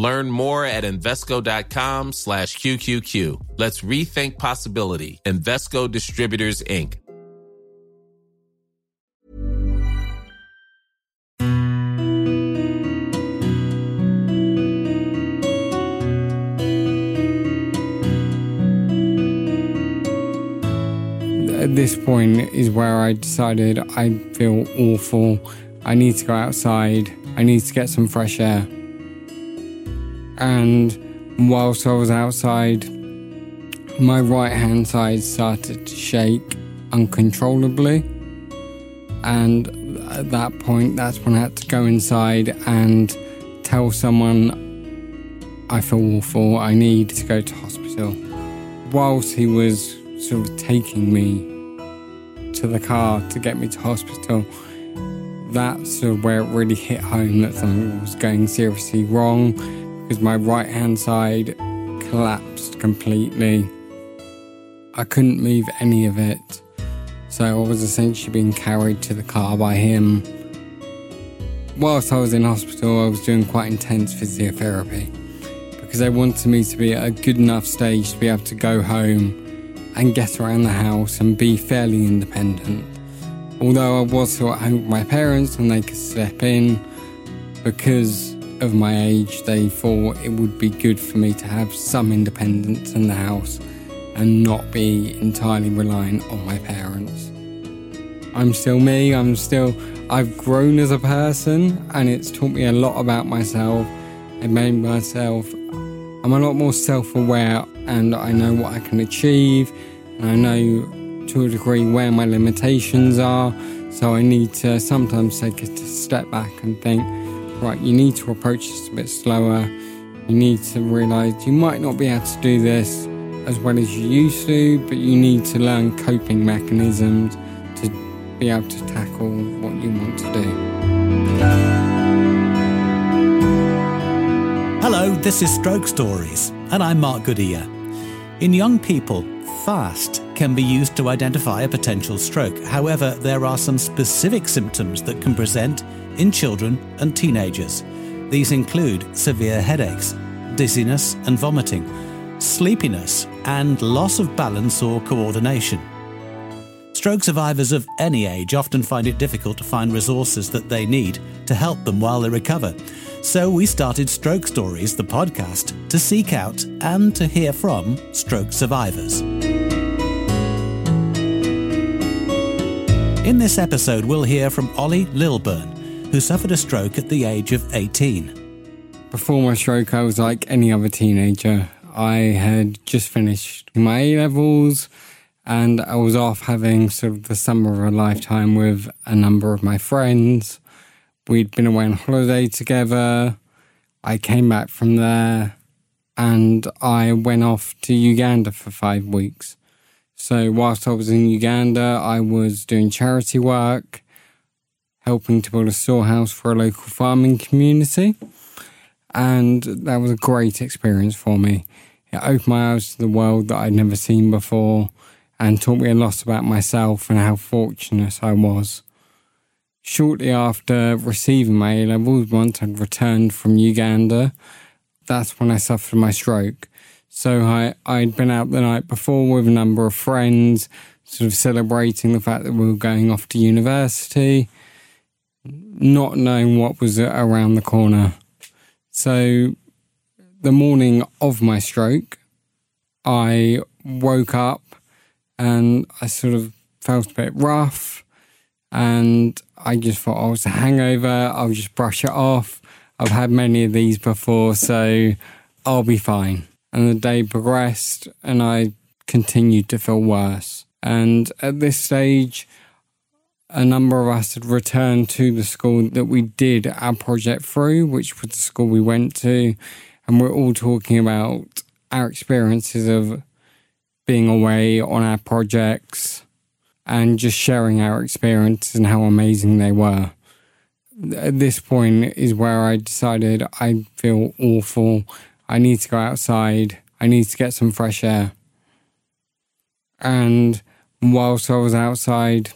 Learn more at Invesco.com slash QQQ. Let's rethink possibility. Invesco Distributors, Inc. At this point is where I decided I feel awful. I need to go outside. I need to get some fresh air. And whilst I was outside, my right hand side started to shake uncontrollably. And at that point, that's when I had to go inside and tell someone I feel awful, I need to go to hospital. Whilst he was sort of taking me to the car to get me to hospital, that's sort of where it really hit home that something was going seriously wrong because my right hand side collapsed completely. I couldn't move any of it, so I was essentially being carried to the car by him. Whilst I was in hospital, I was doing quite intense physiotherapy because they wanted me to be at a good enough stage to be able to go home and get around the house and be fairly independent. Although I was still at home with my parents and they could step in, because of my age, they thought it would be good for me to have some independence in the house and not be entirely reliant on my parents. I'm still me, I'm still, I've grown as a person and it's taught me a lot about myself. It made myself, I'm a lot more self aware and I know what I can achieve and I know to a degree where my limitations are. So I need to sometimes take a step back and think, right, you need to approach this a bit slower. You need to realize you might not be able to do this as well as you used to, but you need to learn coping mechanisms to be able to tackle what you want to do. Hello, this is Stroke Stories, and I'm Mark Goodyear. In young people, FAST can be used to identify a potential stroke. However, there are some specific symptoms that can present in children and teenagers. These include severe headaches, dizziness and vomiting, sleepiness, and loss of balance or coordination. Stroke survivors of any age often find it difficult to find resources that they need to help them while they recover. So we started Stroke Stories, the podcast, to seek out and to hear from stroke survivors. In this episode, we'll hear from Ollie Lilburn, who suffered a stroke at the age of 18. Before my stroke, I was like any other teenager. I had just finished my A levels and I was off having sort of the summer of a lifetime with a number of my friends. We'd been away on holiday together. I came back from there and I went off to Uganda for five weeks. So, whilst I was in Uganda, I was doing charity work, helping to build a storehouse for a local farming community. And that was a great experience for me. It opened my eyes to the world that I'd never seen before and taught me a lot about myself and how fortunate I was. Shortly after receiving my A levels, once I'd returned from Uganda, that's when I suffered my stroke. So I, I'd been out the night before with a number of friends, sort of celebrating the fact that we were going off to university, not knowing what was around the corner. So the morning of my stroke, I woke up and I sort of felt a bit rough and I just thought, oh, was a hangover. I'll just brush it off. I've had many of these before, so I'll be fine. And the day progressed, and I continued to feel worse. And at this stage, a number of us had returned to the school that we did our project through, which was the school we went to. And we're all talking about our experiences of being away on our projects and just sharing our experiences and how amazing they were. At this point is where I decided I feel awful. I need to go outside. I need to get some fresh air. And whilst I was outside,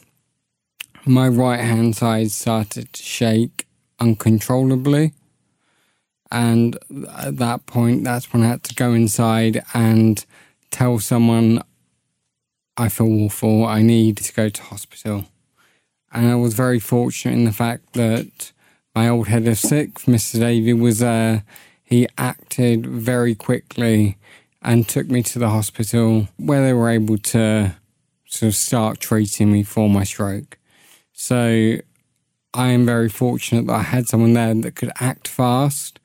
my right hand side started to shake uncontrollably. And at that point, that's when I had to go inside and tell someone I feel awful, I need to go to hospital. And I was very fortunate in the fact that my old head of sixth, Mr. Davy, was there. He acted very quickly and took me to the hospital where they were able to sort of start treating me for my stroke. So I am very fortunate that I had someone there that could act fast.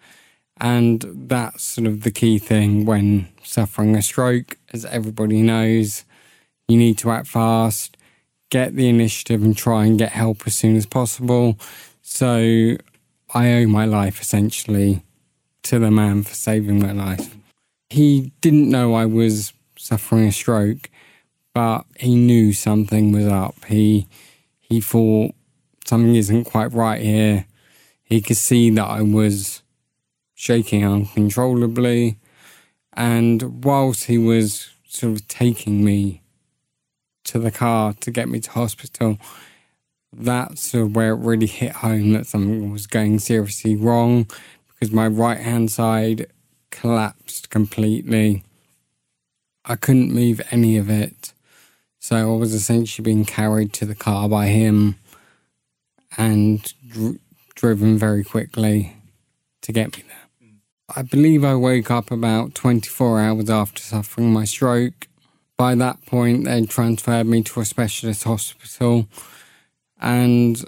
And that's sort of the key thing when suffering a stroke, as everybody knows. You need to act fast, get the initiative, and try and get help as soon as possible. So I owe my life essentially to the man for saving my life. He didn't know I was suffering a stroke, but he knew something was up. He he thought something isn't quite right here. He could see that I was shaking uncontrollably. And whilst he was sort of taking me to the car to get me to hospital, that's where it really hit home that something was going seriously wrong because my right hand side collapsed completely. I couldn't move any of it. So I was essentially being carried to the car by him and dr- driven very quickly to get me there. I believe I woke up about 24 hours after suffering my stroke. By that point, they transferred me to a specialist hospital, and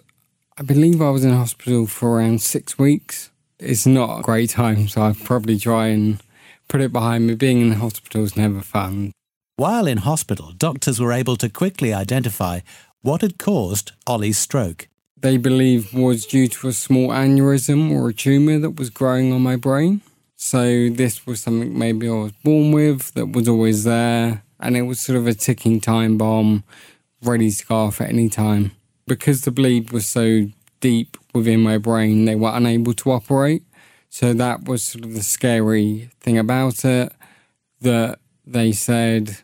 I believe I was in hospital for around six weeks. It's not a great time, so I'd probably try and put it behind me. Being in the hospital is never fun. While in hospital, doctors were able to quickly identify what had caused Ollie's stroke they believe was due to a small aneurysm or a tumour that was growing on my brain. So this was something maybe I was born with that was always there, and it was sort of a ticking time bomb, ready to go off at any time. Because the bleed was so deep within my brain, they were unable to operate. So that was sort of the scary thing about it. That they said,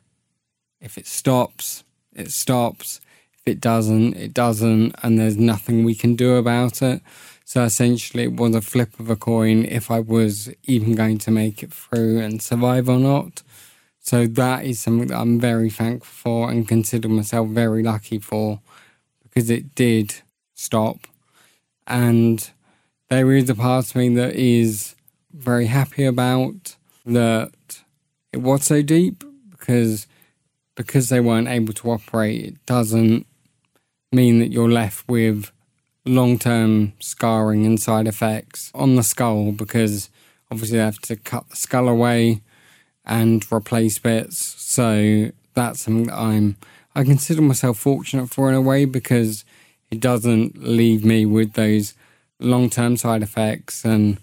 if it stops, it stops If it doesn't, it doesn't, and there's nothing we can do about it. So essentially, it was a flip of a coin if I was even going to make it through and survive or not. So that is something that I'm very thankful for and consider myself very lucky for because it did stop. And there is a part of me that is very happy about that it was so deep because because they weren't able to operate, it doesn't mean that you're left with long term scarring and side effects on the skull because obviously they have to cut the skull away and replace bits. So that's something that I'm I consider myself fortunate for in a way because it doesn't leave me with those long term side effects and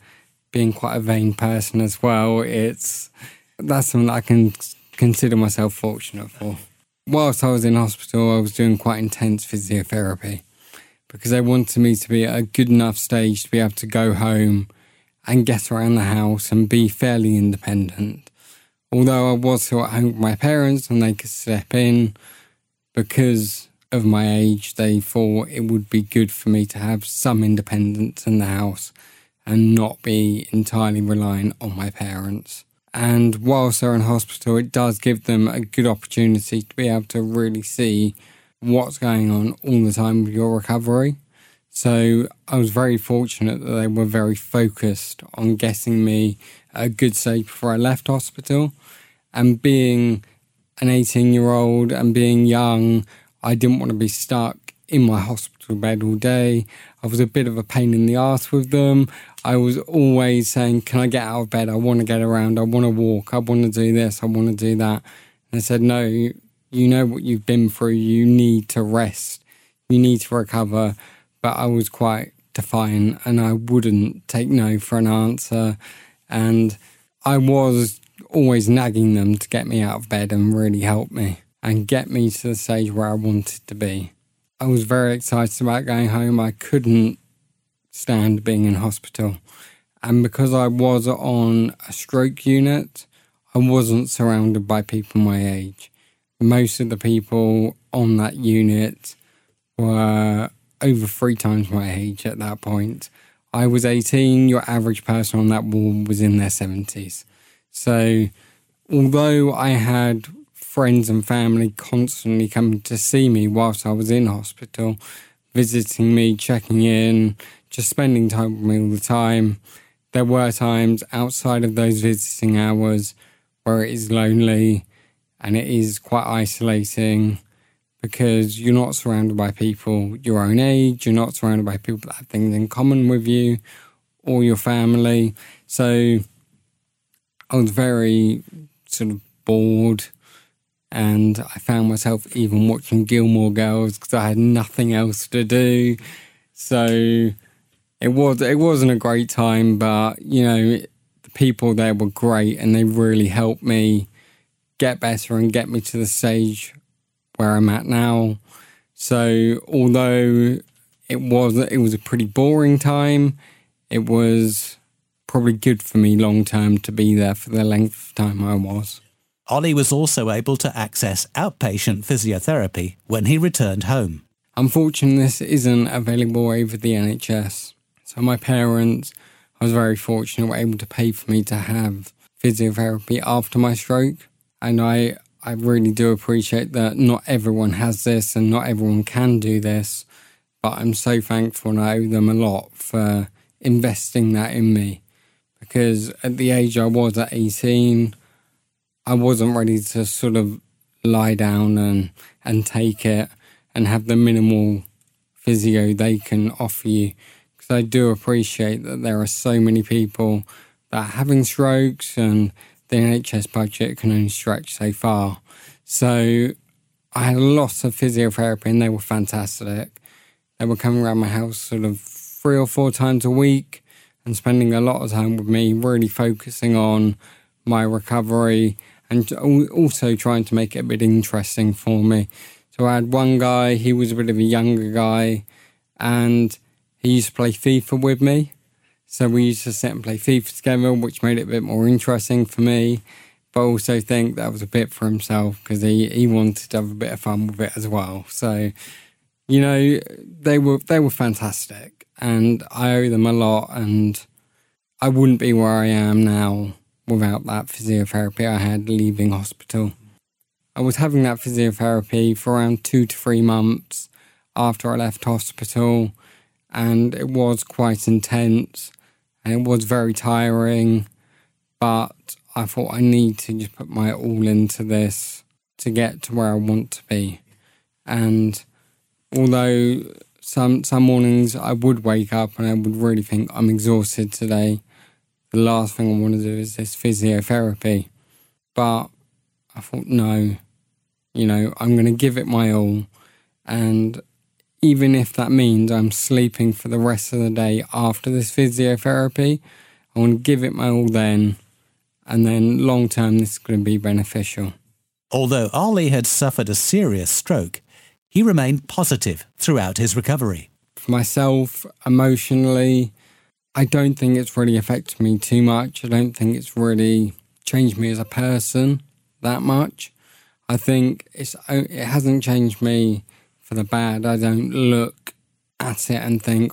being quite a vain person as well. It's that's something that I can consider myself fortunate for whilst I was in hospital, I was doing quite intense physiotherapy because they wanted me to be at a good enough stage to be able to go home and get around the house and be fairly independent. Although I was still at home with my parents and they could step in, because of my age, they thought it would be good for me to have some independence in the house and not be entirely reliant on my parents. And whilst they're in hospital, it does give them a good opportunity to be able to really see what's going on all the time with your recovery. So I was very fortunate that they were very focused on getting me a good state before I left hospital. And being an 18 year old and being young, I didn't want to be stuck in my hospital bed all day. I was a bit of a pain in the ass with them. I was always saying, Can I get out of bed? I want to get around. I want to walk. I want to do this. I want to do that. And I said, No, you, you know what you've been through. You need to rest. You need to recover. But I was quite defiant and I wouldn't take no for an answer. And I was always nagging them to get me out of bed and really help me and get me to the stage where I wanted to be. I was very excited about going home. I couldn't stand being in hospital. And because I was on a stroke unit, I wasn't surrounded by people my age. Most of the people on that unit were over three times my age at that point. I was 18, your average person on that ward was in their 70s. So, although I had friends and family constantly coming to see me whilst I was in hospital, visiting me, checking in, just spending time with me all the time, there were times outside of those visiting hours where it is lonely and it is quite isolating because you're not surrounded by people your own age, you're not surrounded by people that have things in common with you or your family. So I was very sort of bored and I found myself even watching Gilmore Girls because I had nothing else to do. So it was it wasn't a great time, but you know the people there were great and they really helped me get better and get me to the stage where I'm at now. So although it was it was a pretty boring time, it was probably good for me long term to be there for the length of time I was. Ollie was also able to access outpatient physiotherapy when he returned home. Unfortunately, this isn't available over the NHS. So my parents, I was very fortunate, were able to pay for me to have physiotherapy after my stroke. And I, I really do appreciate that not everyone has this and not everyone can do this. But I'm so thankful and I owe them a lot for investing that in me. Because at the age I was at 18, I wasn't ready to sort of lie down and, and take it and have the minimal physio they can offer you because I do appreciate that there are so many people that are having strokes and the NHS budget can only stretch so far. So I had lots of physiotherapy and they were fantastic. They were coming around my house sort of three or four times a week and spending a lot of time with me, really focusing on my recovery and also trying to make it a bit interesting for me. So I had one guy, he was a bit of a younger guy, and he used to play FIFA with me. So we used to sit and play FIFA together, which made it a bit more interesting for me. But also think that was a bit for himself because he, he wanted to have a bit of fun with it as well. So, you know, they were they were fantastic and I owe them a lot and I wouldn't be where I am now without that physiotherapy I had leaving hospital. I was having that physiotherapy for around two to three months after I left hospital and it was quite intense and it was very tiring. But I thought I need to just put my all into this to get to where I want to be. And although some some mornings I would wake up and I would really think I'm exhausted today, the last thing I want to do is this physiotherapy. But I thought no, you know, I'm going to give it my all and even if that means I'm sleeping for the rest of the day after this physiotherapy, I want to give it my all then, and then long term, this is going to be beneficial. Although Ollie had suffered a serious stroke, he remained positive throughout his recovery. For myself, emotionally, I don't think it's really affected me too much. I don't think it's really changed me as a person that much. I think it's it hasn't changed me for the bad. I don't look at it and think,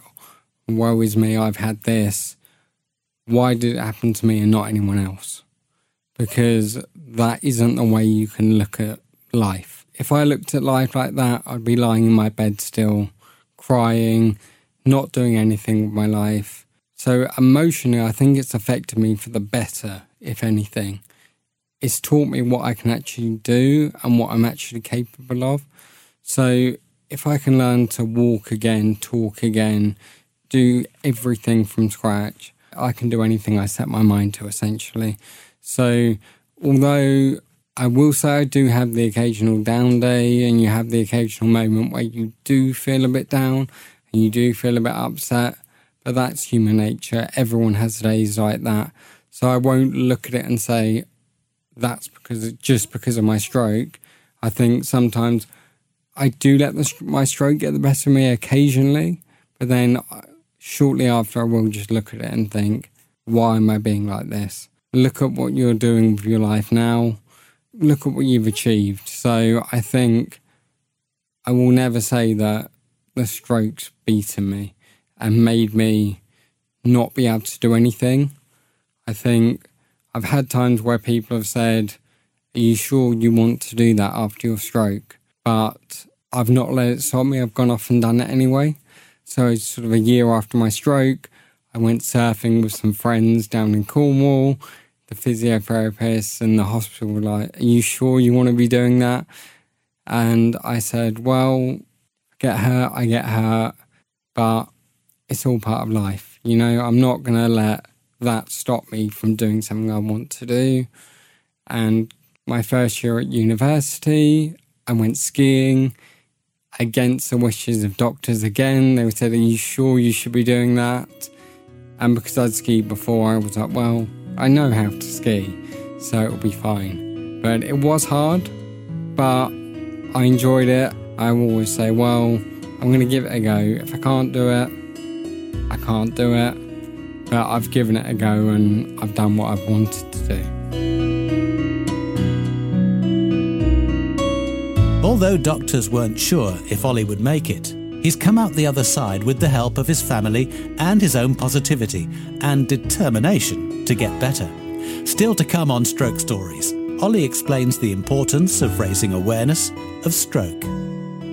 woe is me, I've had this. Why did it happen to me and not anyone else? Because that isn't the way you can look at life. If I looked at life like that, I'd be lying in my bed still, crying, not doing anything with my life. So emotionally, I think it's affected me for the better, if anything. It's taught me what I can actually do and what I'm actually capable of. So if I can learn to walk again, talk again, do everything from scratch, I can do anything I set my mind to essentially. So although I will say I do have the occasional down day and you have the occasional moment where you do feel a bit down and you do feel a bit upset, but that's human nature. Everyone has days like that. So I won't look at it and say, that's because just because of my stroke. I think sometimes I do let the, my stroke get the best of me occasionally, but then uh, shortly after I will just look at it and think, why am I being like this? Look at what you're doing with your life now. Look at what you've achieved. So I think I will never say that the strokes beaten me and made me not be able to do anything. I think I've had times where people have said, Are you sure you want to do that after your stroke? But I've not let it stop me. I've gone off and done it anyway. So, it's sort of a year after my stroke, I went surfing with some friends down in Cornwall. The physiotherapists and the hospital were like, Are you sure you want to be doing that? And I said, Well, get hurt, I get hurt, but it's all part of life. You know, I'm not going to let that stop me from doing something I want to do. And my first year at university, I went skiing against the wishes of doctors again. They said, Are you sure you should be doing that? And because I'd skied before, I was like, Well, I know how to ski, so it'll be fine. But it was hard, but I enjoyed it. I always say, Well, I'm going to give it a go. If I can't do it, can't do it. But I've given it a go and I've done what I've wanted to do. Although doctors weren't sure if Ollie would make it, he's come out the other side with the help of his family and his own positivity and determination to get better. Still to come on Stroke Stories, Ollie explains the importance of raising awareness of stroke.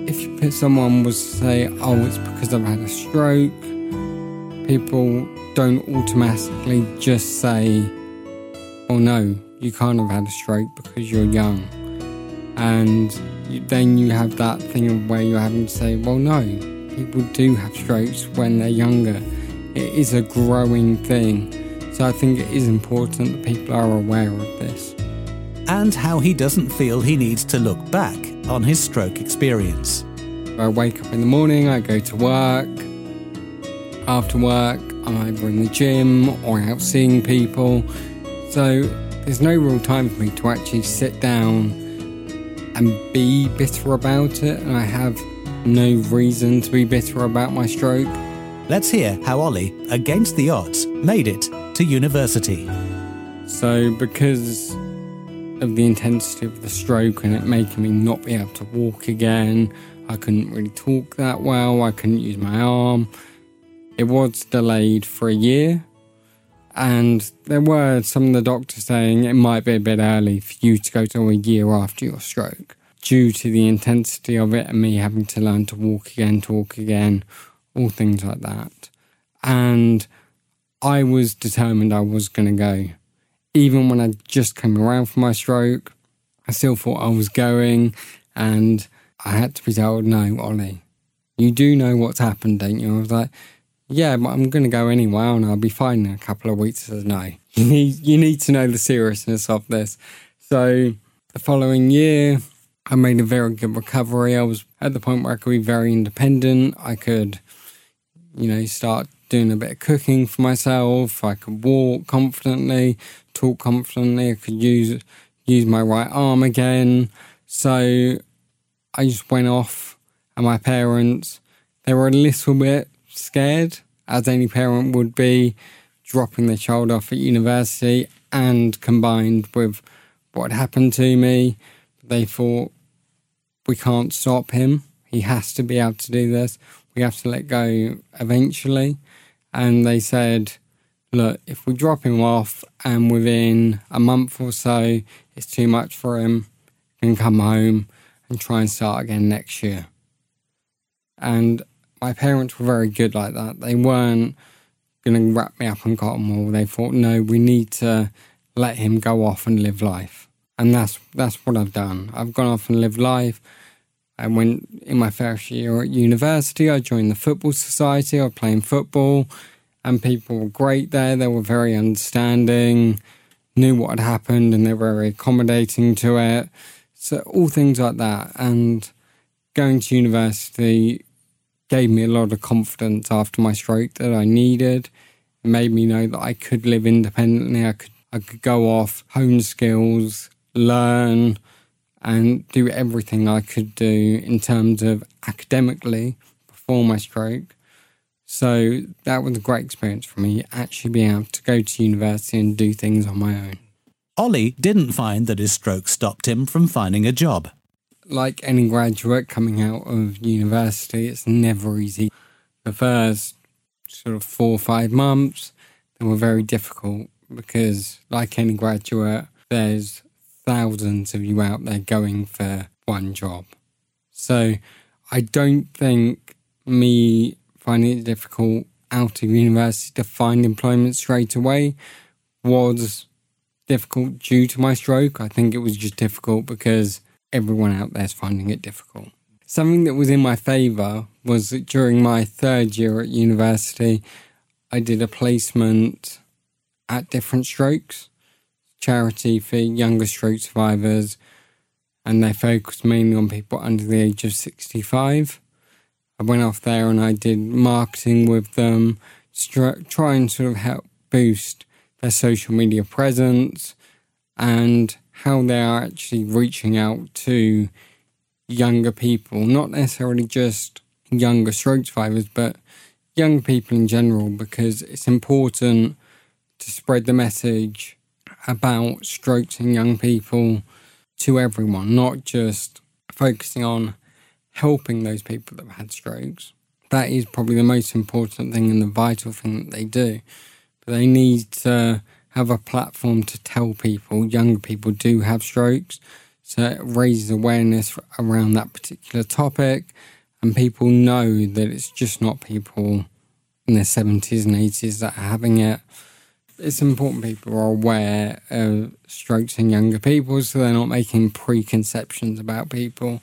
If someone was to say, oh, it's because I've had a stroke, people don't automatically just say, oh no, you can't have had a stroke because you're young. And then you have that thing of where you're having to say, well, no, people do have strokes when they're younger. It is a growing thing. So I think it is important that people are aware of this. And how he doesn't feel he needs to look back on his stroke experience. I wake up in the morning, I go to work. After work, I'm either in the gym or out seeing people. So there's no real time for me to actually sit down and be bitter about it. And I have no reason to be bitter about my stroke. Let's hear how Ollie, against the odds, made it to university. So, because of the intensity of the stroke and it making me not be able to walk again, I couldn't really talk that well, I couldn't use my arm. It was delayed for a year, and there were some of the doctors saying it might be a bit early for you to go to a year after your stroke due to the intensity of it and me having to learn to walk again, talk again, all things like that. And I was determined I was going to go. Even when I just came around from my stroke, I still thought I was going, and I had to be told, no, Ollie, you do know what's happened, don't you? I was like, yeah, but I'm going to go anyway, and I'll be fine in a couple of weeks. I said, no, you need, you need to know the seriousness of this. So the following year, I made a very good recovery. I was at the point where I could be very independent. I could, you know, start doing a bit of cooking for myself. I could walk confidently, talk confidently. I could use use my right arm again. So I just went off, and my parents they were a little bit scared, as any parent would be, dropping their child off at university, and combined with what happened to me, they thought we can't stop him. He has to be able to do this. We have to let go eventually. And they said, look, if we drop him off and within a month or so it's too much for him, can come home and try and start again next year. And my parents were very good like that. They weren't going to wrap me up in cotton wool. They thought, no, we need to let him go off and live life. And that's that's what I've done. I've gone off and lived life. I went in my first year at university. I joined the football society. I was playing football, and people were great there. They were very understanding, knew what had happened, and they were very accommodating to it. So all things like that. And going to university gave me a lot of confidence after my stroke that I needed. It made me know that I could live independently. I could I could go off, hone skills, learn and do everything I could do in terms of academically before my stroke. So that was a great experience for me, actually being able to go to university and do things on my own. Ollie didn't find that his stroke stopped him from finding a job. Like any graduate coming out of university, it's never easy. The first sort of four or five months, they were very difficult because, like any graduate, there's thousands of you out there going for one job. So I don't think me finding it difficult out of university to find employment straight away was difficult due to my stroke. I think it was just difficult because everyone out there is finding it difficult. Something that was in my favour was that during my third year at university, I did a placement at Different Strokes, charity for younger stroke survivors, and they focused mainly on people under the age of 65. I went off there and I did marketing with them, to try and sort of help boost their social media presence and how they are actually reaching out to younger people, not necessarily just younger stroke survivors, but young people in general, because it's important to spread the message about strokes in young people to everyone, not just focusing on helping those people that have had strokes. That is probably the most important thing and the vital thing that they do. But they need to have a platform to tell people younger people do have strokes. So it raises awareness around that particular topic, and people know that it's just not people in their 70s and 80s that are having it it's important people are aware of strokes in younger people so they're not making preconceptions about people.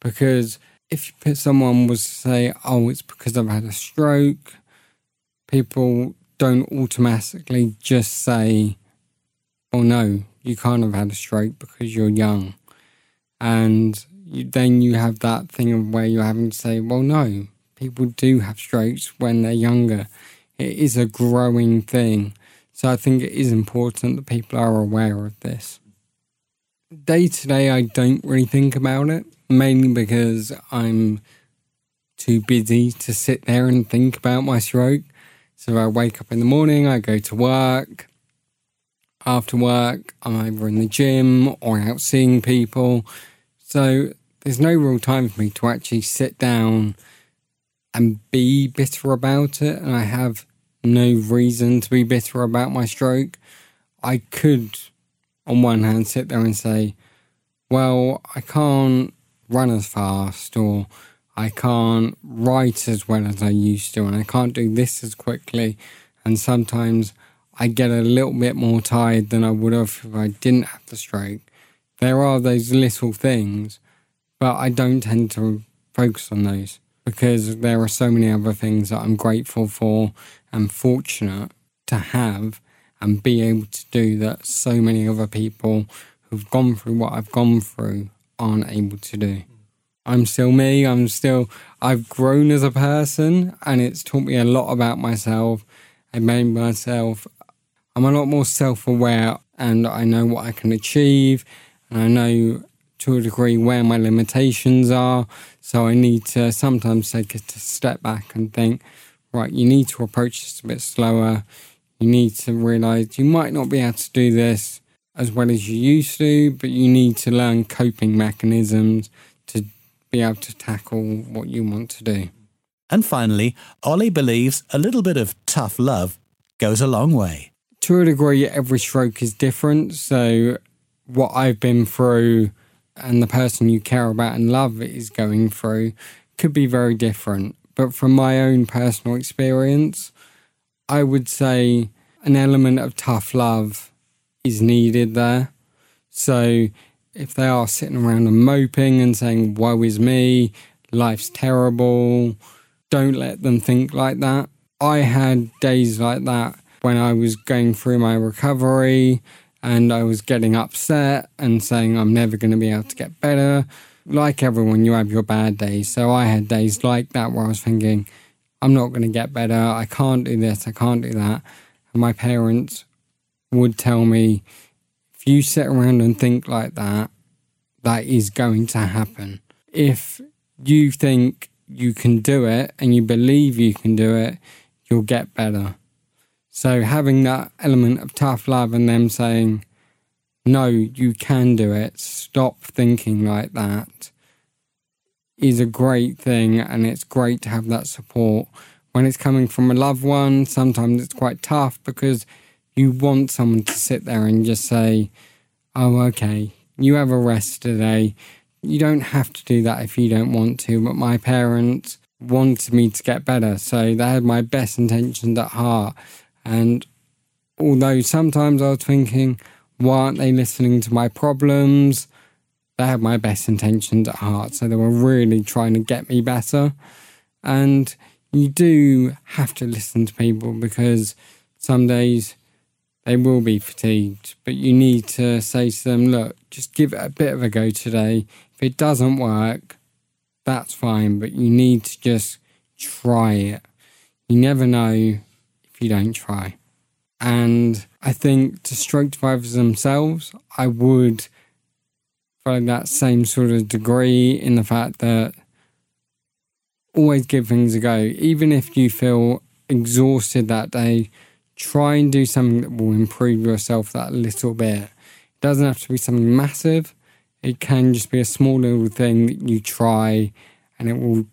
Because if someone was to say, oh, it's because I've had a stroke, people don't automatically just say, oh, no, you can't have had a stroke because you're young. And you, then you have that thing of where you're having to say, well, no, people do have strokes when they're younger. It is a growing thing. So I think it is important that people are aware of this. Day to day, I don't really think about it, mainly because I'm too busy to sit there and think about my stroke. So I wake up in the morning, I go to work. After work, I'm either in the gym or out seeing people. So there's no real time for me to actually sit down and be bitter about it. And I have no reason to be bitter about my stroke. I could, on one hand, sit there and say, well, I can't run as fast, or I can't write as well as I used to, and I can't do this as quickly. And sometimes I get a little bit more tired than I would have if I didn't have the stroke. There are those little things, but I don't tend to focus on those because there are so many other things that I'm grateful for and fortunate to have and be able to do that so many other people who've gone through what I've gone through aren't able to do. I'm still me, I'm still, I've grown as a person and it's taught me a lot about myself. It made myself, I'm a lot more self aware and I know what I can achieve and I know to a degree where my limitations are. So I need to sometimes take a step back and think, right, you need to approach this a bit slower. You need to realize you might not be able to do this as well as you used to, but you need to learn coping mechanisms be able to tackle what you want to do. And finally, Ollie believes a little bit of tough love goes a long way. To a degree, every stroke is different. So, what I've been through and the person you care about and love is going through could be very different. But from my own personal experience, I would say an element of tough love is needed there. So if they are sitting around and moping and saying, Woe is me, life's terrible, don't let them think like that. I had days like that when I was going through my recovery and I was getting upset and saying I'm never going to be able to get better. Like everyone, you have your bad days. So I had days like that where I was thinking, I'm not going to get better. I can't do this. I can't do that. And my parents would tell me, you sit around and think like that, that is going to happen. If you think you can do it and you believe you can do it, you'll get better. So having that element of tough love and them saying, no, you can do it, stop thinking like that, is a great thing. And it's great to have that support. When it's coming from a loved one, sometimes it's quite tough because you want someone to sit there and just say, oh, okay, you have a rest today. You don't have to do that if you don't want to. But my parents wanted me to get better. So they had my best intentions at heart. And although sometimes I was thinking, why aren't they listening to my problems? They had my best intentions at heart. So they were really trying to get me better. And you do have to listen to people because some days they will be fatigued, but you need to say to them, look, just give it a bit of a go today. If it doesn't work, that's fine, but you need to just try it. You never know if you don't try. And I think to stroke survivors themselves, I would follow that same sort of degree in the fact that always give things a go. Even if you feel exhausted that day, try and do something that will improve yourself that little bit. It doesn't have to be something massive, it can just be a small little thing that you try and it will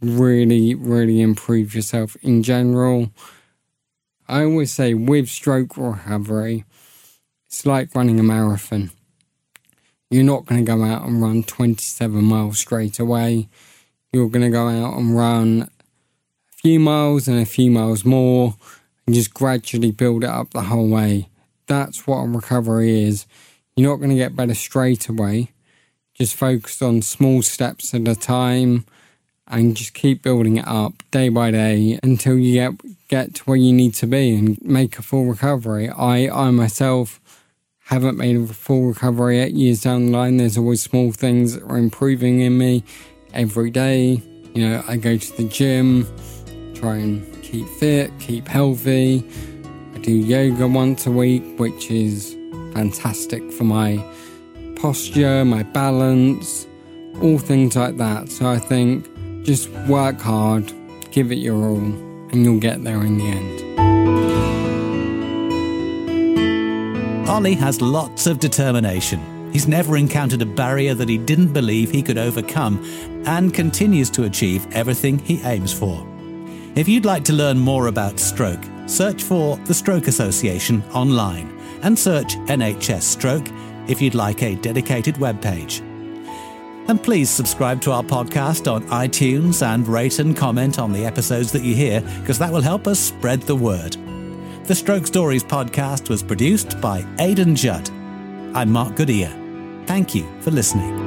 really, really improve yourself in general. I always say with stroke recovery, it's like running a marathon. You're not going to go out and run 27 miles straight away. You're going to go out and run a few miles and a few miles more and just gradually build it up the whole way. That's what recovery is. You're not going to get better straight away. Just focus on small steps at a time and just keep building it up day by day until you get get to where you need to be and make a full recovery. I I myself haven't made a full recovery yet. Years down the line, there's always small things that are improving in me every day. You know, I go to the gym, try and keep fit, keep healthy. I do yoga once a week, which is fantastic for my posture, my balance, all things like that. So I think just work hard, give it your all, and you'll get there in the end. Ollie has lots of determination. He's never encountered a barrier that he didn't believe he could overcome and continues to achieve everything he aims for. If you'd like to learn more about stroke, search for the Stroke Association online and search NHS Stroke if you'd like a dedicated webpage. And please subscribe to our podcast on iTunes and rate and comment on the episodes that you hear, because that will help us spread the word. The Stroke Stories podcast was produced by Aidan Judd. I'm Mark Goodyear. Thank you for listening.